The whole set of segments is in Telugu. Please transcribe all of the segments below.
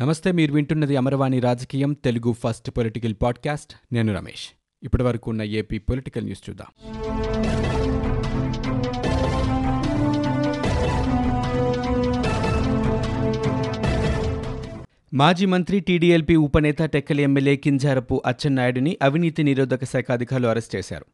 నమస్తే మీరు వింటున్నది అమరవాణి రాజకీయం తెలుగు ఫస్ట్ పొలిటికల్ పాడ్కాస్ట్. నేను రమేష్. ఇప్పటి వరకు ఉన్న ఏపీ పొలిటికల్ న్యూస్ చూద్దాం. మాజీ మంత్రి టీడీఎల్పీ ఉపనేత టెక్కలి ఎమ్మెల్యే కింజారపు అచ్చెన్నాయుడిని అవినీతి నిరోధక శాఖ అధికారులు అరెస్ట్ చేశారు.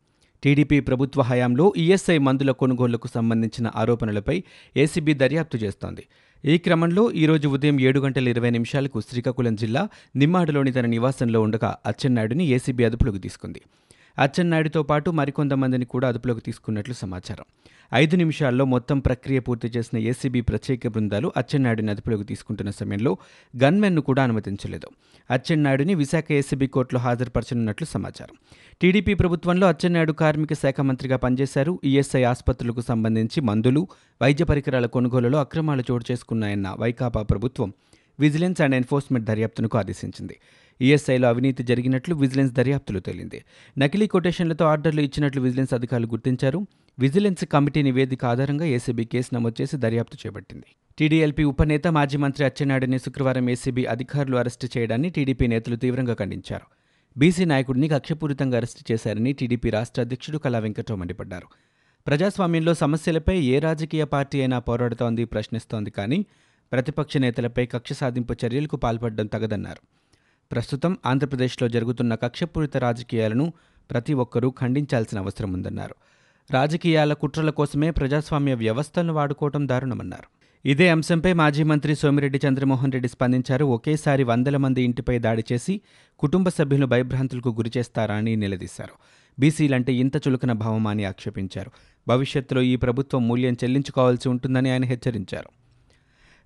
టీడీపీ ప్రభుత్వ హయాంలో ఈఎస్ఐ మందుల కొనుగోళ్ళకు సంబంధించిన ఆరోపణలపై ఏసీబీ దర్యాప్తు చేస్తోంది. ఈ క్రమంలో ఈరోజు ఉదయం ఏడు గంటల ఇరవై నిమిషాలకు శ్రీకాకుళం జిల్లా నిమ్మాడలోని తన నివాసంలో ఉండగా అచ్చెన్నాయుడిని ఏసీబీ అదుపులోకి తీసుకుంది. అచ్చెన్నాయుడితో పాటు మరికొంతమందిని కూడా అదుపులోకి తీసుకున్నట్లు సమాచారం. ఐదు నిమిషాల్లో మొత్తం ప్రక్రియ పూర్తి చేసిన ఏసీబీ ప్రత్యేక బృందాలు అచ్చెన్నాయుడిని అదుపులోకి తీసుకుంటున్న సమయంలో గన్మెన్ను కూడా అనుమతించలేదు. అచ్చెన్నాయుడిని విశాఖ ఏసీబీ కోర్టులో హాజరుపరచనున్నట్లు సమాచారం. టీడీపీ ప్రభుత్వంలో అచ్చెన్నాయుడు కార్మిక శాఖ మంత్రిగా పనిచేశారు. ఈఎస్ఐ ఆసుపత్రులకు సంబంధించి మందులు వైద్య పరికరాల కొనుగోలులో అక్రమాలు చోటు చేసుకున్నాయన్న వైకాపా ప్రభుత్వం విజిలెన్స్ అండ్ ఎన్ఫోర్స్మెంట్ దర్యాప్తునకు ఆదేశించింది. ఈఎస్ఐలో అవినీతి జరిగినట్లు విజిలెన్స్ దర్యాప్తులో తేలింది. నకిలీ కొటేషన్లతో ఆర్డర్లు ఇచ్చినట్లు విజిలెన్స్ అధికారులు గుర్తించారు. విజిలెన్స్ కమిటీ నివేదిక ఆధారంగా ఏసీబీ కేసు నమోదు చేసి దర్యాప్తు చేపట్టింది. టీడీఎల్పీ ఉపనేత మాజీ మంత్రి అచ్చెన్నాయుడిని శుక్రవారం ఏసీబీ అధికారులు అరెస్టు చేయడాన్ని టీడీపీ నేతలు తీవ్రంగా ఖండించారు. బీసీ నాయకుడిని కక్షపూరితంగా అరెస్టు చేశారని టీడీపీ రాష్ట్ర అధ్యక్షుడు కళా వెంకట్రావు మండిపడ్డారు. ప్రజాస్వామ్యంలో సమస్యలపై ఏ రాజకీయ పార్టీ అయినా పోరాడుతోంది ప్రశ్నిస్తోంది కానీ ప్రతిపక్ష నేతలపై కక్ష సాధింపు చర్యలకు పాల్పడడం తగదన్నారు. ప్రస్తుతం ఆంధ్రప్రదేశ్లో జరుగుతున్న కక్షపూరిత రాజకీయాలను ప్రతి ఒక్కరూ ఖండించాల్సిన అవసరం ఉందన్నారు. రాజకీయాల కుట్రల కోసమే ప్రజాస్వామ్య వ్యవస్థలను వాడుకోవడం దారుణమన్నారు. ఇదే అంశంపై మాజీ మంత్రి సోమిరెడ్డి చంద్రమోహన్ రెడ్డి స్పందించారు. ఒకేసారి వందల మంది ఇంటిపై దాడి చేసి కుటుంబ సభ్యులను భయభ్రాంతులకు గురిచేస్తారా అని నిలదీశారు. బీసీలంటే ఇంత చులకన భావమా అని ఆక్షేపించారు. భవిష్యత్తులో ఈ ప్రభుత్వం మూల్యం చెల్లించుకోవాల్సి ఉంటుందని ఆయన హెచ్చరించారు.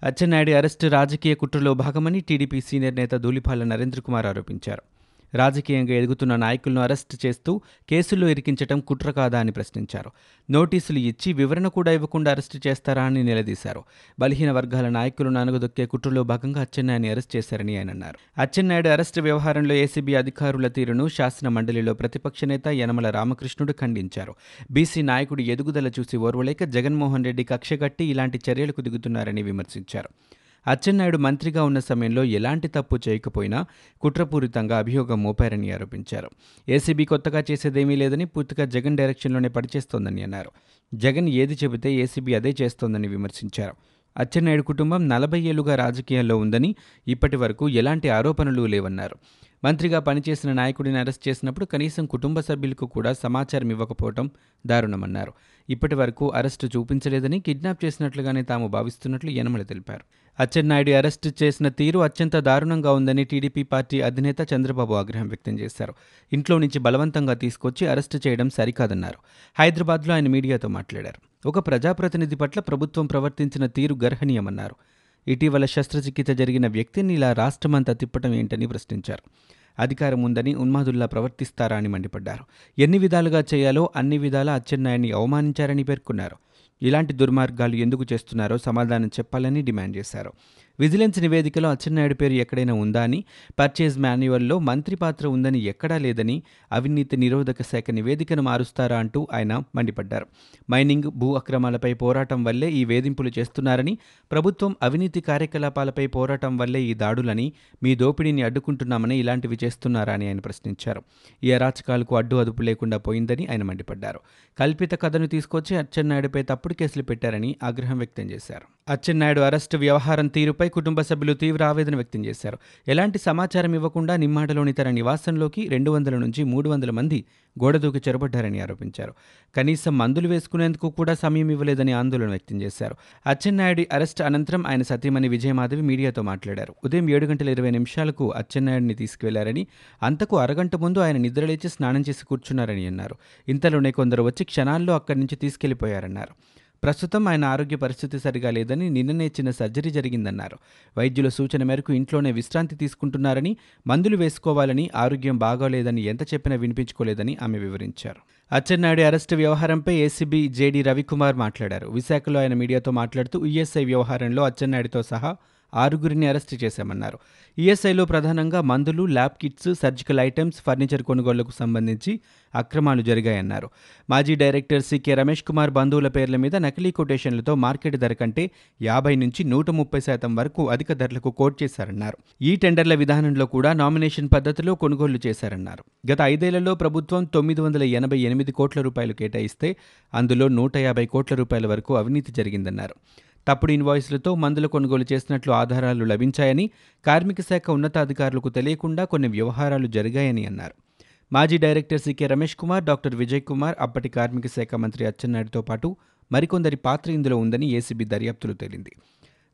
అచ్చెన్నాయుడి అరెస్టు రాజకీయ కుట్రలో భాగమని టీడీపీ సీనియర్ నేత ధూళిపాల నరేంద్ర కుమార్ ఆరోపించారు. రాజకీయంగా ఎదుగుతున్న నాయకులను అరెస్ట్ చేస్తూ కేసుల్లో ఇరికించటం కుట్ర కాదా అని ప్రశ్నించారు. నోటీసులు ఇచ్చి వివరణ కూడా ఇవ్వకుండా అరెస్టు చేస్తారా అని నిలదీశారు. బలహీన వర్గాల నాయకులను అనగదొక్కే కుట్రలో భాగంగా అచ్చెన్నాయుని అరెస్ట్ చేశారని ఆయన అన్నారు. అచ్చెన్నాయుడు అరెస్టు వ్యవహారంలో ఏసీబీ అధికారుల తీరును శాసన మండలిలో ప్రతిపక్ష నేత యనమల రామకృష్ణుడు ఖండించారు. బీసీ నాయకుడి ఎదుగుదల చూసి ఓర్వలేక జగన్మోహన్ రెడ్డి కక్షగట్టి ఇలాంటి చర్యలకు దిగుతున్నారని విమర్శించారు. అచ్చెన్నాయుడు మంత్రిగా ఉన్న సమయంలో ఎలాంటి తప్పు చేయకపోయినా కుట్రపూరితంగా అభియోగం మోపారని ఆరోపించారు. ఏసీబీ కొత్తగా చేసేదేమీ లేదని పూర్తిగా జగన్ డైరెక్షన్లోనే పనిచేస్తోందని అన్నారు. జగన్ ఏది చెబితే ఏసీబీ అదే చేస్తోందని విమర్శించారు. అచ్చెన్నాయుడు కుటుంబం నలభై ఏళ్ళుగా రాజకీయాల్లో ఉందని ఇప్పటి వరకు ఎలాంటి ఆరోపణలు లేవన్నారు. మంత్రిగా పనిచేసిన నాయకుడిని అరెస్ట్ చేసినప్పుడు కనీసం కుటుంబ సభ్యులకు కూడా సమాచారం ఇవ్వకపోవడం దారుణమన్నారు. ఇప్పటి వరకు అరెస్టు చూపించలేదని కిడ్నాప్ చేసినట్లుగానే తాము భావిస్తున్నట్లు యనమల తెలిపారు. అచ్చెన్నాయుడు అరెస్టు చేసిన తీరు అత్యంత దారుణంగా ఉందని టీడీపీ పార్టీ అధినేత చంద్రబాబు ఆగ్రహం వ్యక్తం చేశారు. ఇంట్లో నుంచి బలవంతంగా తీసుకొచ్చి అరెస్టు చేయడం సరికాదన్నారు. హైదరాబాద్లో ఆయన మీడియాతో మాట్లాడారు. ఒక ప్రజాప్రతినిధి పట్ల ప్రభుత్వం ప్రవర్తించిన తీరు గర్హనీయమన్నారు. ఇటీవల శస్త్రచికిత్స జరిగిన వ్యక్తిని ఇలా రాష్ట్రమంతా తిప్పటం ఏంటని ప్రశ్నించారు. అధికారం ఉందని ఉన్మాదుల్లా ప్రవర్తిస్తారా అని మండిపడ్డారు. ఎన్ని విధాలుగా చేయాలో అన్ని విధాలా అచ్చెన్నాయుడిని అవమానించారని పేర్కొన్నారు. ఇలాంటి దుర్మార్గాలు ఎందుకు చేస్తున్నారో సమాధానం చెప్పాలని డిమాండ్ చేశారు. విజిలెన్స్ నివేదికలో అచ్చెన్నాయుడు పేరు ఎక్కడైనా ఉందా అని పర్చేజ్ మాన్యువల్లో మంత్రి పాత్ర ఉందని ఎక్కడా లేదని అవినీతి నిరోధక శాఖ నివేదికను మారుస్తారా అంటూ ఆయన మండిపడ్డారు. మైనింగ్ భూ అక్రమాలపై పోరాటం వల్లే ఈ వేధింపులు చేస్తున్నారని ప్రభుత్వం అవినీతి కార్యకలాపాలపై పోరాటం వల్లే ఈ దాడులని మీ దోపిడీని అడ్డుకుంటున్నామని ఇలాంటివి చేస్తున్నారా అని ఆయన ప్రశ్నించారు. ఈ అరాచకాలకు అడ్డు అదుపు లేకుండా పోయిందని ఆయన మండిపడ్డారు. కల్పిత కథను తీసుకొచ్చి అచ్చెన్నాయుడుపై తప్పుడు కేసులు పెట్టారని ఆగ్రహం వ్యక్తం చేశారు. అచ్చెన్నాయుడు అరెస్టు వ్యవహారం తీరుపై కుటుంబ సభ్యులు తీవ్ర ఆవేదన వ్యక్తం చేశారు. ఎలాంటి సమాచారం ఇవ్వకుండా నిమ్మాడలోని తన నివాసంలోకి రెండు వందల నుంచి మూడు వందల మంది గోడదూకి చొరబడ్డారని ఆరోపించారు. కనీసం మందులు వేసుకునేందుకు కూడా సమయం ఇవ్వలేదని ఆందోళన వ్యక్తం చేశారు. అచ్చెన్నాయుడి అరెస్ట్ అనంతరం ఆయన సతీమణి విజయమాధవి మీడియాతో మాట్లాడారు. ఉదయం ఏడు గంటల ఇరవై నిమిషాలకు అచ్చెన్నాయుడిని తీసుకువెళ్ళారని అంతకు అరగంట ముందు ఆయన నిద్రలేచి స్నానం చేసి కూర్చున్నారని అన్నారు. ఇంతలోనే కొందరు వచ్చి క్షణాల్లో అక్కడి నుంచి తీసుకెళ్ళిపోయారన్నారు. ప్రస్తుతం ఆయన ఆరోగ్య పరిస్థితి సరిగా లేదని నిన్ననే చిన్న సర్జరీ జరిగిందన్నారు. వైద్యుల సూచన మేరకు ఇంట్లోనే విశ్రాంతి తీసుకుంటున్నారని మందులు వేసుకోవాలని ఆరోగ్యం బాగోలేదని ఎంత చెప్పినా వినిపించుకోలేదని ఆమె వివరించారు. అచ్చెన్నాయుడు అరెస్టు వ్యవహారంపై ఏసీబీ జేడీ రవికుమార్ మాట్లాడారు. విశాఖలో ఆయన మీడియాతో మాట్లాడుతూ ఈఎస్ఐ వ్యవహారంలో అచ్చెన్నాయుడితో సహా ఆరుగురిని అరెస్టు చేశామన్నారు. ఈఎస్ఐలో ప్రధానంగా మందులు lab kits surgical items furniture కొనుగోళ్ళకు సంబంధించి అక్రమాలు జరిగాయన్నారు. మాజీ డైరెక్టర్ సికే రమేష్ కుమార్ బంధువుల పేర్ల మీద నకిలీ కొటేషన్లతో మార్కెట్ ధర కంటే యాభై నుంచి నూట ముప్పై శాతం వరకు అధిక ధరలకు కోట్ చేశారన్నారు. ఈ టెండర్ల విధానంలో కూడా నామినేషన్ పద్ధతిలో కొనుగోళ్ళు చేశారన్నారు. గత ఐదేళ్ళలో ప్రభుత్వం తొమ్మిది వందల ఎనభై ఎనిమిది కోట్ల రూపాయలు కేటాయిస్తే అందులో నూట యాభై కోట్ల రూపాయల వరకు అవినీతి జరిగిందన్నారు. తప్పుడు ఇన్వాయిస్లతో మందుల కొనుగోలు చేసినట్లు ఆధారాలు లభించాయని కార్మిక శాఖ ఉన్నతాధికారులకు తెలియకుండా కొన్ని వ్యవహారాలు జరిగాయని అన్నారు. మాజీ director CK Ramesh Kumar doctor Vijay Kumar అప్పటి కార్మిక శాఖ మంత్రి అచ్చెన్నాయుడుతో పాటు మరికొందరి పాత్ర ఇందులో ఉందని ఏసీబీ దర్యాప్తులో తేలింది.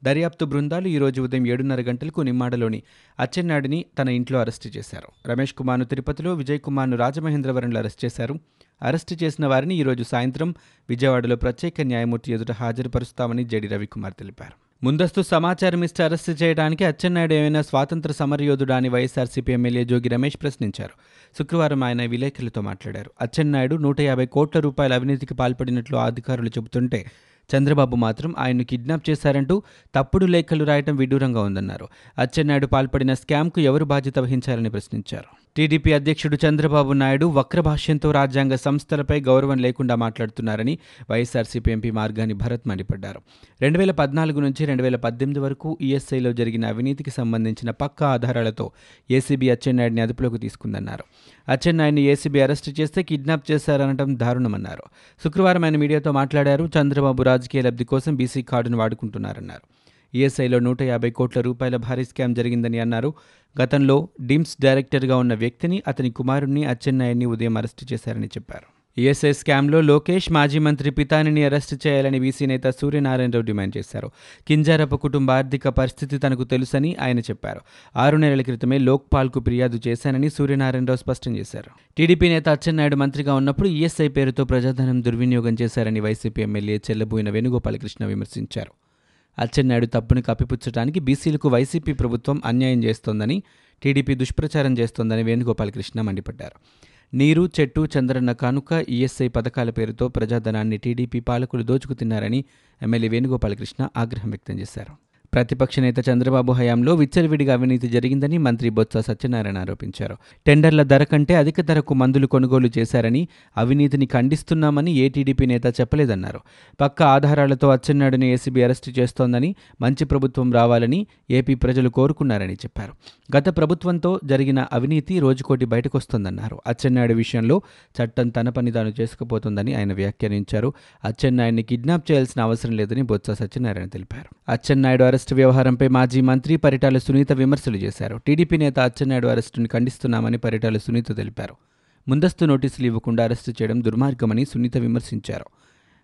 దర్యాప్తు బృందాలు ఈరోజు ఉదయం ఏడున్నర గంటలకు నిమ్మాడలోని అచ్చెన్నాయుడిని తన ఇంట్లో అరెస్టు చేశారు. రమేష్ కుమార్ను తిరుపతిలో విజయ్ కుమార్ను రాజమహేంద్రవరంలో అరెస్ట్ చేశారు. అరెస్టు చేసిన వారిని ఈరోజు సాయంత్రం విజయవాడలో ప్రత్యేక న్యాయమూర్తి ఎదుట హాజరుపరుస్తామని జడి రవికుమార్ తెలిపారు. ముందస్తు సమాచారం ఇస్తే అరెస్టు చేయడానికి అచ్చెన్నాయుడు ఏమైనా స్వాతంత్ర సమరయోధుడా అని వైఎస్ఆర్సీపీ ఎమ్మెల్యే జోగి రమేష్ ప్రశ్నించారు. శుక్రవారం ఆయన విలేకరులతో మాట్లాడారు. అచ్చెన్నాయుడు నూట యాభై కోట్ల రూపాయల అవినీతికి పాల్పడినట్లు అధికారులు చెబుతుంటే చంద్రబాబు మాత్రం ఆయన్ను కిడ్నాప్ చేశారంటూ తప్పుడు లేఖలు రాయటం విడ్డూరంగా ఉందన్నారు. అచ్చెన్నాయుడు పాల్పడిన స్కామ్కు ఎవరు బాధ్యత వహించారని ప్రశ్నించారు. టీడీపీ అధ్యక్షుడు చంద్రబాబు నాయుడు వక్రభాష్యంతో రాజ్యాంగ సంస్థలపై గౌరవం లేకుండా మాట్లాడుతున్నారని వైఎస్ఆర్సీపీ ఎంపీ మార్గాని భరత్ మండిపడ్డారు. రెండు వేల పద్నాలుగు నుంచి రెండు వేల పద్దెనిమిది వరకు ఈఎస్ఐలో జరిగిన అవినీతికి సంబంధించిన పక్కా ఆధారాలతో ఏసీబీ అచ్చెన్నాయుడిని అదుపులోకి తీసుకుందన్నారు. అచ్చెన్నాయుడిని ఏసీబీ అరెస్ట్ చేస్తే కిడ్నాప్ చేశారనడం దారుణమన్నారు. శుక్రవారం ఆయన మీడియాతో మాట్లాడారు. చంద్రబాబు రాజకీయ లబ్ధి కోసం బీసీ కార్డును వాడుకుంటున్నారన్నారు. ఈఎస్ఐలో నూట యాభై కోట్ల రూపాయల భారీ స్కామ్ జరిగిందని అన్నారు. గతంలో డిమ్స్ డైరెక్టర్గా ఉన్న వ్యక్తిని అతని కుమారుణ్ణి అచ్చెన్నాయుడిని ఉదయం అరెస్టు చేశారని చెప్పారు. ఈఎస్ఐ స్కామ్లో లోకేష్ మాజీ మంత్రి పితానిని అరెస్టు చేయాలని బీసీ నేత సూర్యనారాయణరావు డిమాండ్ చేశారు. కింజారప్ప కుటుంబ ఆర్థిక పరిస్థితి తనకు తెలుసని ఆయన చెప్పారు. ఆరు నెలల క్రితమే లోక్పాల్కు ఫిర్యాదు చేశానని సూర్యనారాయణరావు స్పష్టం చేశారు. టీడీపీ నేత అచ్చెన్నాయుడు మంత్రిగా ఉన్నప్పుడు ఈఎస్ఐ పేరుతో ప్రజాధనం దుర్వినియోగం చేశారని వైసీపీ ఎమ్మెల్యే చెల్లబోయిన వేణుగోపాలకృష్ణ విమర్శించారు. అచ్చెన్నాయుడు తప్పును కప్పిపుచ్చడానికి బీసీలకు వైసీపీ ప్రభుత్వం అన్యాయం చేస్తోందని టీడీపీ దుష్ప్రచారం చేస్తోందని వేణుగోపాలకృష్ణ మండిపడ్డారు. నీరు చెట్టు చంద్రన్న కానుక ఈఎస్ఐ పథకాల పేరుతో ప్రజాధనాన్ని టీడీపీ పాలకులు దోచుకు తిన్నారని ఎమ్మెల్యే వేణుగోపాలకృష్ణ ఆగ్రహం వ్యక్తం చేశారు. ప్రతిపక్ష నేత చంద్రబాబు హయాంలో విచ్చలవిడిగా అవినీతి జరిగిందని మంత్రి బొత్స సత్యనారాయణ ఆరోపించారు. టెండర్ల ధర కంటే అధిక ధరకు మందులు కొనుగోలు చేశారని అవినీతిని ఖండిస్తున్నామని ఏటీడీపీ నేత చెప్పలేదన్నారు. పక్క ఆధారాలతో అచ్చెన్నాయుడిని ఏసీబీ అరెస్టు చేస్తోందని మంచి ప్రభుత్వం రావాలని ఏపీ ప్రజలు కోరుకున్నారని చెప్పారు. గత ప్రభుత్వంతో జరిగిన అవినీతి రోజుకోటి బయటకొస్తోందన్నారు. అచ్చెన్నాయుడు విషయంలో చట్టం తన పని తాను చేసుకుపోతుందని ఆయన వ్యాఖ్యానించారు. అచ్చెన్నాయుడిని కిడ్నాప్ చేయాల్సిన అవసరం లేదని బొత్స సత్యనారాయణ తెలిపారు. అచ్చెన్నాయుడు అరెస్ట్ వ్యవహారంపై మాజీ మంత్రి పరిటాల సునీత విమర్శలు చేశారు. టీడీపీ నేత అచ్చెన్నాయుడు అరెస్టును ఖండిస్తున్నామని పరిటాల సునీత తెలిపారు. ముందస్తు నోటీసులు ఇవ్వకుండా అరెస్టు చేయడం దుర్మార్గమని సునీత విమర్శించారు.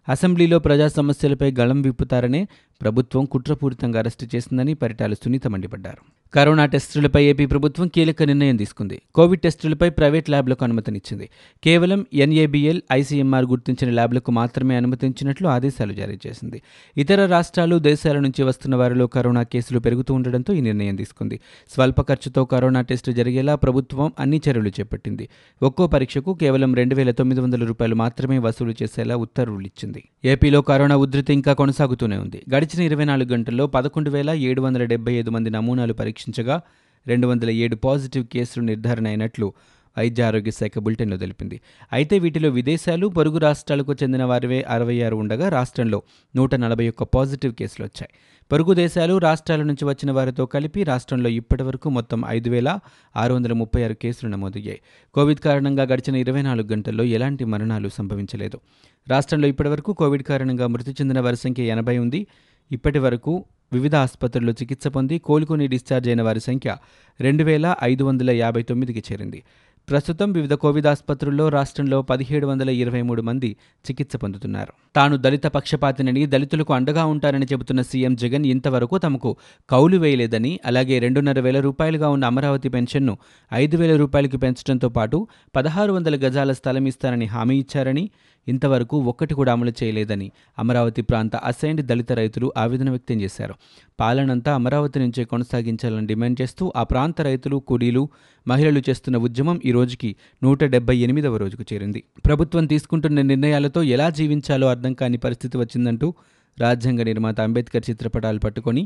అసెంబ్లీలో ప్రజా సమస్యలపై గళం విప్పుతారనే ప్రభుత్వం కుట్రపూరితంగా అరెస్టు చేసిందని పరిటాల సునీత మండిపడ్డారు. కరోనా టెస్టులపై ఏపీ ప్రభుత్వం కీలక నిర్ణయం తీసుకుంది. కోవిడ్ టెస్టులపై ప్రైవేట్ ల్యాబ్లకు అనుమతినిచ్చింది. కేవలం ఎన్ఏబిఎల్ ఐసీఎంఆర్ గుర్తించిన ల్యాబ్లకు మాత్రమే అనుమతించినట్లు ఆదేశాలు జారీ చేసింది. ఇతర రాష్ట్రాలు దేశాల నుంచి వస్తున్న వారిలో కరోనా కేసులు పెరుగుతూ ఉండడంతో ఈ నిర్ణయం తీసుకుంది. స్వల్ప ఖర్చుతో కరోనా టెస్టు జరిగేలా ప్రభుత్వం అన్ని చర్యలు చేపట్టింది. ఒక్కో పరీక్షకు కేవలం రెండు వేల తొమ్మిది వందల రూపాయలు మాత్రమే వసూలు చేసేలా ఉత్తర్వులు ఇచ్చింది. ఏపీలో కరోనా ఉధృతి ఇంకా కొనసాగుతూనే ఉంది. గడిచిన ఇరవై నాలుగు గంటల్లో పదకొండు వేల ఏడు వందల డెబ్బై ఐదు మంది నమూనాలు పరీక్షించగా రెండు వందల ఏడు పాజిటివ్ కేసులు నిర్ధారణ అయినట్లు వైద్య ఆరోగ్య శాఖ బులెటిన్లో తెలిపింది. అయితే వీటిలో విదేశాలు పొరుగు రాష్ట్రాలకు చెందిన వారివే అరవై ఆరు ఉండగా రాష్ట్రంలో నూట నలభై ఒక్క పాజిటివ్ కేసులు వచ్చాయి. పొరుగు దేశాలు రాష్ట్రాల నుంచి వచ్చిన వారితో కలిపి రాష్ట్రంలో ఇప్పటివరకు మొత్తం ఐదు వేల ఆరు వందల ముప్పై ఆరు కేసులు నమోదయ్యాయి. కోవిడ్ కారణంగా గడిచిన ఇరవై నాలుగు గంటల్లో ఎలాంటి మరణాలు సంభవించలేదు. రాష్ట్రంలో ఇప్పటివరకు కోవిడ్ కారణంగా మృతి చెందిన వారి సంఖ్య ఎనభై ఉంది. ఇప్పటి వరకు వివిధ ఆసుపత్రుల్లో చికిత్స పొంది కోలుకుని డిశ్చార్జ్ అయిన వారి సంఖ్య రెండు వేల ఐదు వందల యాభై తొమ్మిదికి చేరింది. ప్రస్తుతం వివిధ కోవిడ్ ఆసుపత్రుల్లో రాష్ట్రంలో పదిహేడు వందల ఇరవై మూడు మంది చికిత్స పొందుతున్నారు. తాను దళిత పక్షపాతినని దళితులకు అండగా ఉంటానని చెబుతున్న సీఎం జగన్ ఇంతవరకు తమకు కౌలు వేయలేదని అలాగే రెండున్నర వేల రూపాయలుగా ఉన్న అమరావతి పెన్షన్ను ఐదు వేల రూపాయలకు పెంచడంతో పాటు పదహారు వందల గజాల స్థలం ఇస్తానని హామీ ఇచ్చారని ఇంతవరకు ఒక్కటి కూడా అమలు చేయలేదని అమరావతి ప్రాంత అసైన్డ్ దళిత రైతులు ఆవేదన వ్యక్తం చేశారు. పాలనంతా అమరావతి నుంచే కొనసాగించాలని డిమాండ్ చేస్తూ ఆ ప్రాంత రైతులు కూలీలు మహిళలు చేస్తున్న ఉద్యమం ఈరోజు రోజుకి నూట డెబ్బై ఎనిమిదవ రోజుకు చేరింది. ప్రభుత్వం తీసుకుంటున్న నిర్ణయాలతో ఎలా జీవించాలో అర్థం కాని పరిస్థితి వచ్చిందంటూ రాజ్యాంగ నిర్మాత అంబేద్కర్ చిత్రపటాలు పట్టుకొని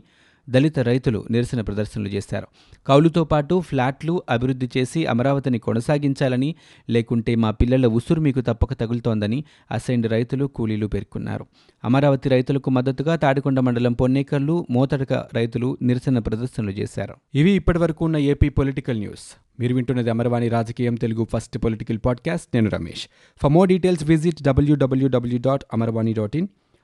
దళిత రైతులు నిరసన ప్రదర్శనలు చేశారు. కౌలుతో పాటు ఫ్లాట్లు అభివృద్ధి చేసి అమరావతిని కొనసాగించాలని లేకుంటే మా పిల్లల ఉసురు మీకు తప్పక తగులుతోందని అసైన్డ్ రైతులు కూలీలు పేర్కొన్నారు. అమరావతి రైతులకు మద్దతుగా తాడికొండ మండలం పొన్నేకర్లు మోతడక రైతులు నిరసన ప్రదర్శనలు చేశారు. ఇవి ఇప్పటివరకు ఉన్న ఏపీ పొలిటికల్ న్యూస్. మీరు వింటున్నది అమరవాణి రాజకీయం తెలుగు ఫస్ట్ పొలిటికల్ పాడ్కాస్ట్. నేను Ramesh. For more details visit WWW dot Amarvani dot in.